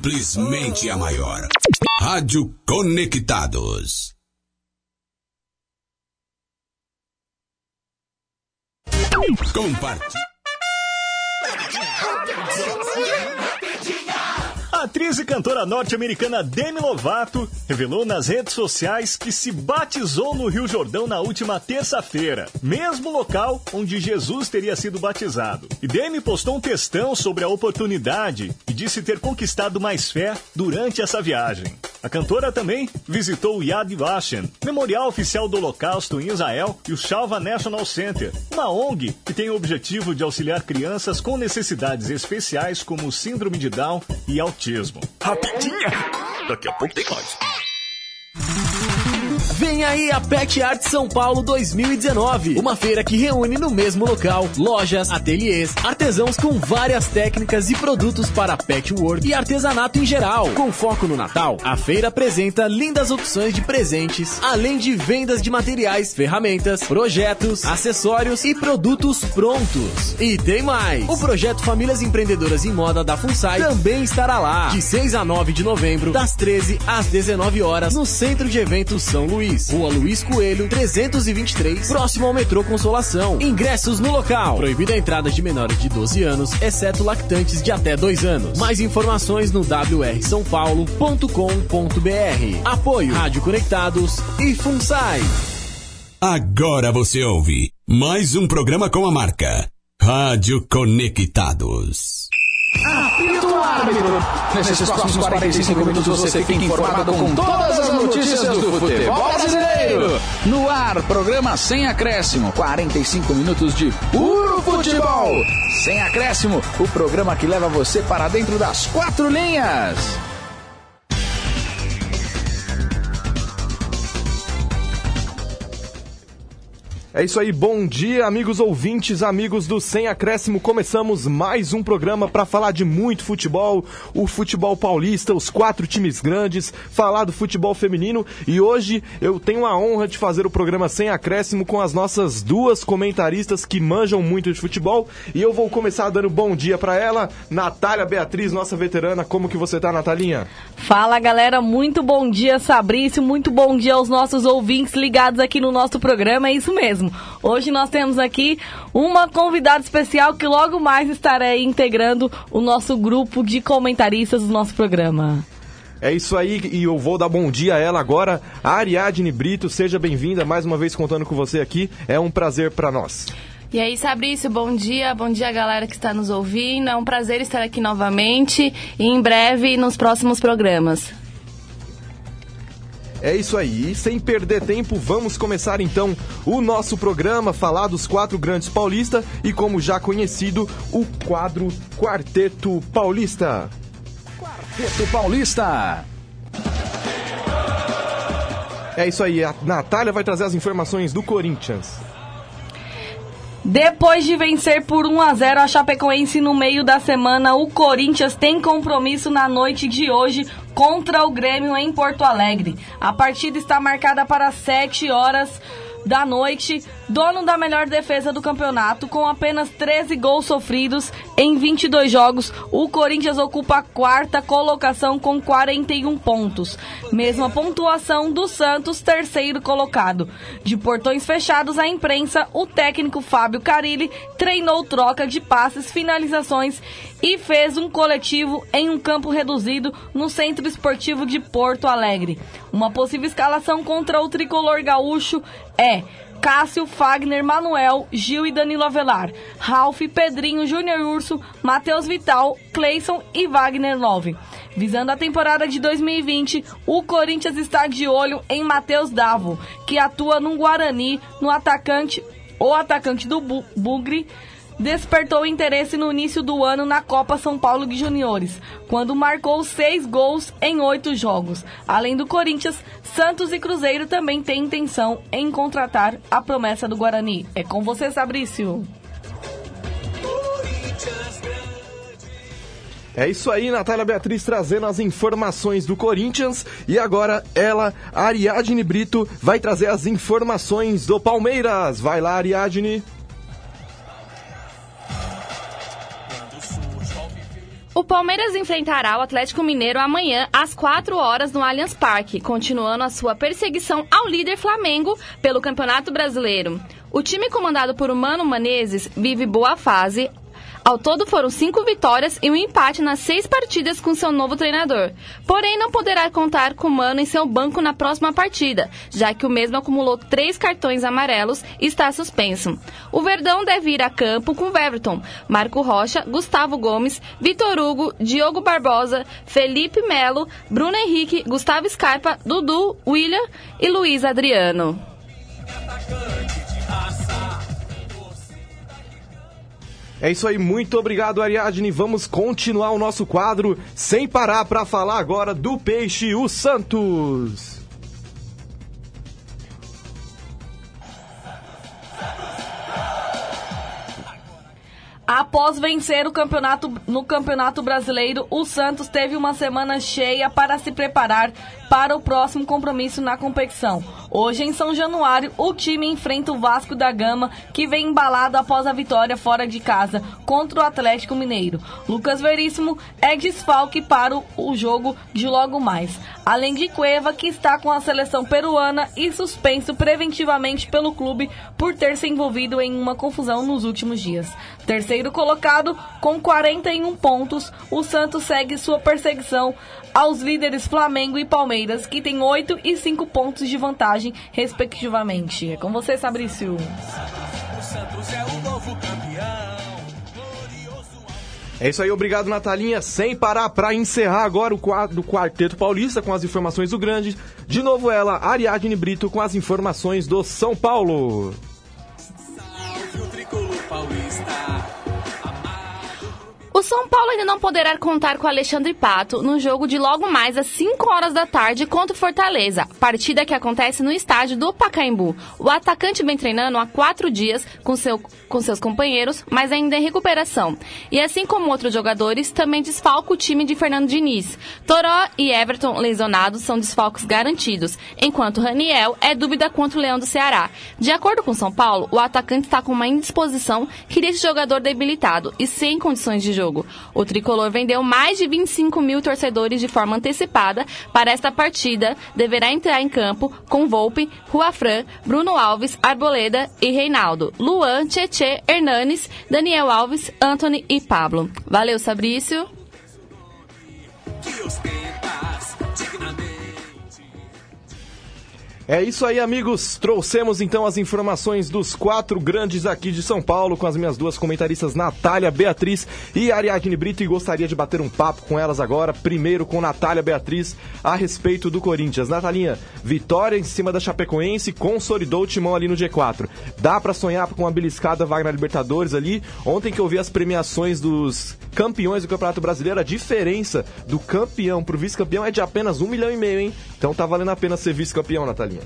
Simplesmente a maior. Rádio Conectados. Compartilhe. A atriz e cantora norte-americana Demi Lovato revelou nas redes sociais que se batizou no Rio Jordão na última terça-feira, mesmo local onde Jesus teria sido batizado. E Demi postou um textão sobre a oportunidade e disse ter conquistado mais fé durante essa viagem. A cantora também visitou o Yad Vashem, memorial oficial do Holocausto em Israel, e o Shalva National Center, uma ONG que tem o objetivo de auxiliar crianças com necessidades especiais como síndrome de Down e autismo. Rapidinha! Daqui a pouco tem mais. Vem aí a Pet Art São Paulo 2019, uma feira que reúne no mesmo local lojas, ateliês, artesãos com várias técnicas e produtos para patchwork e artesanato em geral. Com foco no Natal, a feira apresenta lindas opções de presentes, além de vendas de materiais, ferramentas, projetos, acessórios e produtos prontos. E tem mais! O projeto Famílias Empreendedoras em Moda da FUNSAI também estará lá, de 6 a 9 de novembro, das 13 às 19 horas, no Centro de Eventos São Luís. Rua Luiz Coelho, 323, próximo ao metrô Consolação. Ingressos no local. Proibida a entrada de menores de 12 anos, exceto lactantes de até 2 anos. Mais informações no wrsãopaulo.com.br. Apoio Rádio Conectados e FUNSAI. Agora você ouve mais um programa com a marca Rádio Conectados. Apito árbitro. Nesses próximos 45 minutos você fica informado com todas as notícias do futebol brasileiro. No ar, programa sem acréscimo. 45 minutos de puro futebol. Sem acréscimo, o programa que leva você para dentro das quatro linhas. É isso aí, bom dia, amigos ouvintes, amigos do Sem Acréscimo. Começamos mais um programa para falar de muito futebol, o futebol paulista, os quatro times grandes, falar do futebol feminino. E hoje eu tenho a honra de fazer o programa Sem Acréscimo com as nossas duas comentaristas que manjam muito de futebol. E eu vou começar dando bom dia para ela, Natália Beatriz, nossa veterana. Como que você tá, Natalinha? Fala galera, muito bom dia Fabrício, muito bom dia aos nossos ouvintes ligados aqui no nosso programa, é isso mesmo. Hoje nós temos aqui uma convidada especial que logo mais estará integrando o nosso grupo de comentaristas do nosso programa. É isso aí, e eu vou dar bom dia a ela agora, a Ariadne Brito. Seja bem-vinda, mais uma vez contando com você aqui. É um prazer para nós. E aí, Fabrício, bom dia, bom dia galera que está nos ouvindo. É um prazer estar aqui novamente e em breve nos próximos programas. É isso aí, e sem perder tempo, vamos começar então o nosso programa, falar dos quatro grandes paulistas e, como já conhecido, o quadro Quarteto Paulista. Quarteto Paulista. É isso aí, a Natália vai trazer as informações do Corinthians. Depois de vencer por 1 a 0 a Chapecoense no meio da semana, o Corinthians tem compromisso na noite de hoje contra o Grêmio em Porto Alegre. A partida está marcada para 7 horas da noite, dono da melhor defesa do campeonato, com apenas 13 gols sofridos em 22 jogos, o Corinthians ocupa a quarta colocação com 41 pontos. Mesma pontuação do Santos, terceiro colocado. De portões fechados à imprensa, o técnico Fábio Carilli treinou troca de passes, finalizações e fez um coletivo em um campo reduzido no Centro Esportivo de Porto Alegre. Uma possível escalação contra o tricolor gaúcho é Cássio, Fagner, Manuel, Gil e Danilo Avelar, Ralph, Pedrinho, Júnior Urso, Matheus Vital, Cleison e Wagner 9. Visando a temporada de 2020, o Corinthians está de olho em Matheus Davo, que atua no Guarani, no atacante, o atacante do Bu Bugre, despertou interesse no início do ano na Copa São Paulo de Juniores, quando marcou seis gols em oito jogos. Além do Corinthians, Santos e Cruzeiro também têm intenção em contratar a promessa do Guarani. É com você, Fabrício. É isso aí, Natália Beatriz trazendo as informações do Corinthians. E agora ela, Ariadne Brito, vai trazer as informações do Palmeiras. Vai lá, Ariadne. Palmeiras enfrentará o Atlético Mineiro amanhã às 4 horas no Allianz Parque, continuando a sua perseguição ao líder Flamengo pelo Campeonato Brasileiro. O time comandado por Mano Menezes vive boa fase. Ao todo foram cinco vitórias e um empate nas seis partidas com seu novo treinador. Porém, não poderá contar com Mano em seu banco na próxima partida, já que o mesmo acumulou três cartões amarelos e está suspenso. O Verdão deve ir a campo com Everton, Marco Rocha, Gustavo Gomes, Vitor Hugo, Diogo Barbosa, Felipe Melo, Bruno Henrique, Gustavo Scarpa, Dudu, William e Luiz Adriano. É isso aí, muito obrigado, Ariadne. Vamos continuar o nosso quadro sem parar para falar agora do Peixe, o Santos. Após vencer o campeonato no Campeonato Brasileiro, o Santos teve uma semana cheia para se preparar para o próximo compromisso na competição. Hoje, em São Januário, o time enfrenta o Vasco da Gama, que vem embalado após a vitória fora de casa contra o Atlético Mineiro. Lucas Veríssimo é desfalque para o, jogo de logo mais. Além de Cueva, que está com a seleção peruana e suspenso preventivamente pelo clube por ter se envolvido em uma confusão nos últimos dias. Terceiro colocado, com 41 pontos, o Santos segue sua perseguição aos líderes Flamengo e Palmeiras, que têm 8 e 5 pontos de vantagem, respectivamente. É com você, Fabrício. É isso aí, obrigado, Natalinha. Sem parar para encerrar agora o quadro do Quarteto Paulista com as informações do Grande. De novo ela, Ariadne Brito, com as informações do São Paulo. São Paulo ainda não poderá contar com Alexandre Pato no jogo de logo mais às 5 horas da tarde contra o Fortaleza, partida que acontece no estádio do Pacaembu. O atacante vem treinando há quatro dias com, seu, com seus companheiros, mas ainda em recuperação. E assim como outros jogadores, também desfalca o time de Fernando Diniz. Toró e Everton lesionados são desfalques garantidos, enquanto Raniel é dúvida contra o Leão do Ceará. De acordo com São Paulo, o atacante está com uma indisposição que deixa o jogador debilitado e sem condições de jogo. O tricolor vendeu mais de 25 mil torcedores de forma antecipada para esta partida. Deverá entrar em campo com Volpe, Ruafran, Bruno Alves, Arboleda e Reinaldo, Luan, Tietê, Hernanes, Daniel Alves, Anthony e Pablo. Valeu, Sabrício. É isso aí, amigos. Trouxemos então as informações dos quatro grandes aqui de São Paulo com as minhas duas comentaristas, Natália Beatriz e Ariadne Brito, e gostaria de bater um papo com elas agora. Primeiro com Natália Beatriz a respeito do Corinthians. Natalinha, vitória em cima da Chapecoense, consolidou o timão ali no G4. Dá pra sonhar com uma beliscada vaga na Libertadores ali? Ontem que eu vi as premiações dos campeões do Campeonato Brasileiro, a diferença do campeão pro vice-campeão é de apenas um milhão e meio, hein? Então tá valendo a pena ser vice-campeão, Natalinha.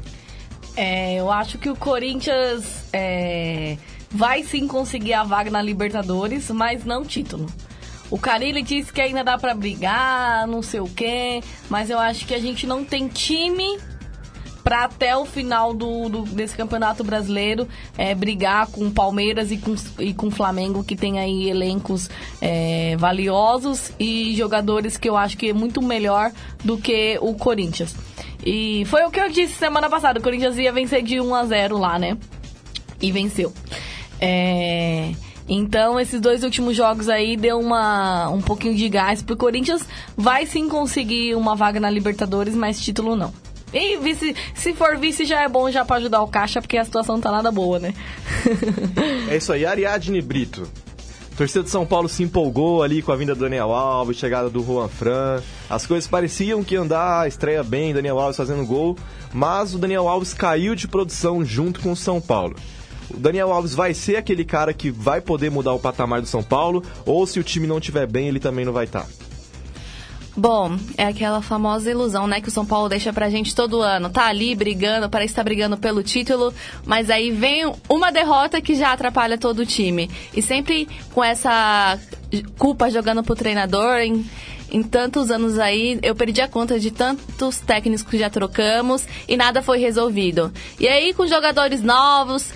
É, eu acho que o Corinthians é, vai sim conseguir a vaga na Libertadores, mas não título. O Carilli disse que ainda dá pra brigar, não sei o quê, mas eu acho que a gente não tem time pra até o final do, do- desse campeonato brasileiro é, brigar com Palmeiras e com, e com Flamengo, que tem aí elencos é, valiosos e jogadores que eu acho que é muito melhor do que o Corinthians. E foi o que eu disse semana passada, o Corinthians ia vencer de 1 a 0 lá, né? E venceu. É, Então, esses dois últimos jogos aí deu uma, um pouquinho de gás pro Corinthians. Vai sim conseguir uma vaga na Libertadores, mas título não. E vice, se for vice já é bom já pra ajudar o caixa, porque a situação tá nada boa, né? É isso aí, Ariadne Brito. A torcida de São Paulo se empolgou ali com a vinda do Daniel Alves, chegada do Juan Fran. As coisas pareciam que andar, estreia bem, Daniel Alves fazendo gol, mas o Daniel Alves caiu de produção junto com o São Paulo. O Daniel Alves vai ser aquele cara que vai poder mudar o patamar do São Paulo, ou se o time não estiver bem, ele também não vai estar. Bom, é aquela famosa ilusão, né, que o São Paulo deixa pra gente todo ano. Tá ali brigando, parece estar brigando pelo título, mas aí vem uma derrota que já atrapalha todo o time. E sempre com essa culpa jogando pro treinador, em, em tantos anos aí, eu perdi a conta de tantos técnicos que já trocamos e nada foi resolvido. E aí, com jogadores novos,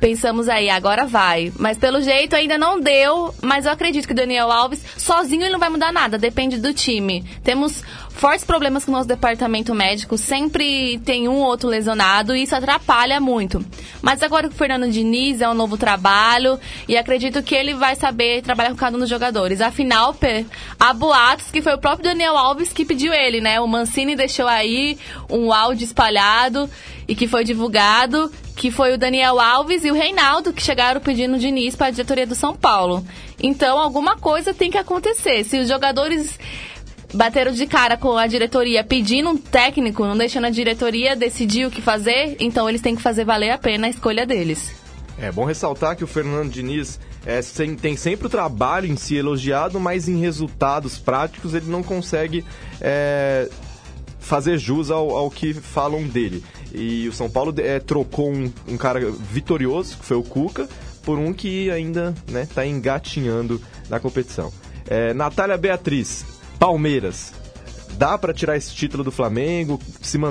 pensamos aí, agora vai. Mas pelo jeito ainda não deu, mas eu acredito que o Daniel Alves, sozinho ele não vai mudar nada, depende do time. Temos fortes problemas com o nosso departamento médico, sempre tem um ou outro lesionado e isso atrapalha muito. Mas agora com o Fernando Diniz é um novo trabalho e acredito que ele vai saber trabalhar com cada um dos jogadores. Afinal, Pê, há boatos que foi o próprio Daniel Alves que pediu ele, né? O Mancini deixou aí um áudio espalhado e que foi divulgado, que foi o Daniel Alves e o Reinaldo que chegaram pedindo Diniz para a diretoria do São Paulo. Então, alguma coisa tem que acontecer. Se os jogadores bateram de cara com a diretoria pedindo um técnico, não deixando a diretoria decidir o que fazer, então eles têm que fazer valer a pena a escolha deles. É bom ressaltar que o Fernando Diniz é, sem- tem sempre o trabalho em si elogiado, mas em resultados práticos ele não consegue é, fazer jus ao, ao que falam dele. E o São Paulo é, trocou um, um cara vitorioso, que foi o Cuca, por um que ainda está engatinhando na competição. É, Natália Beatriz, Palmeiras. Dá para tirar esse título do Flamengo? Se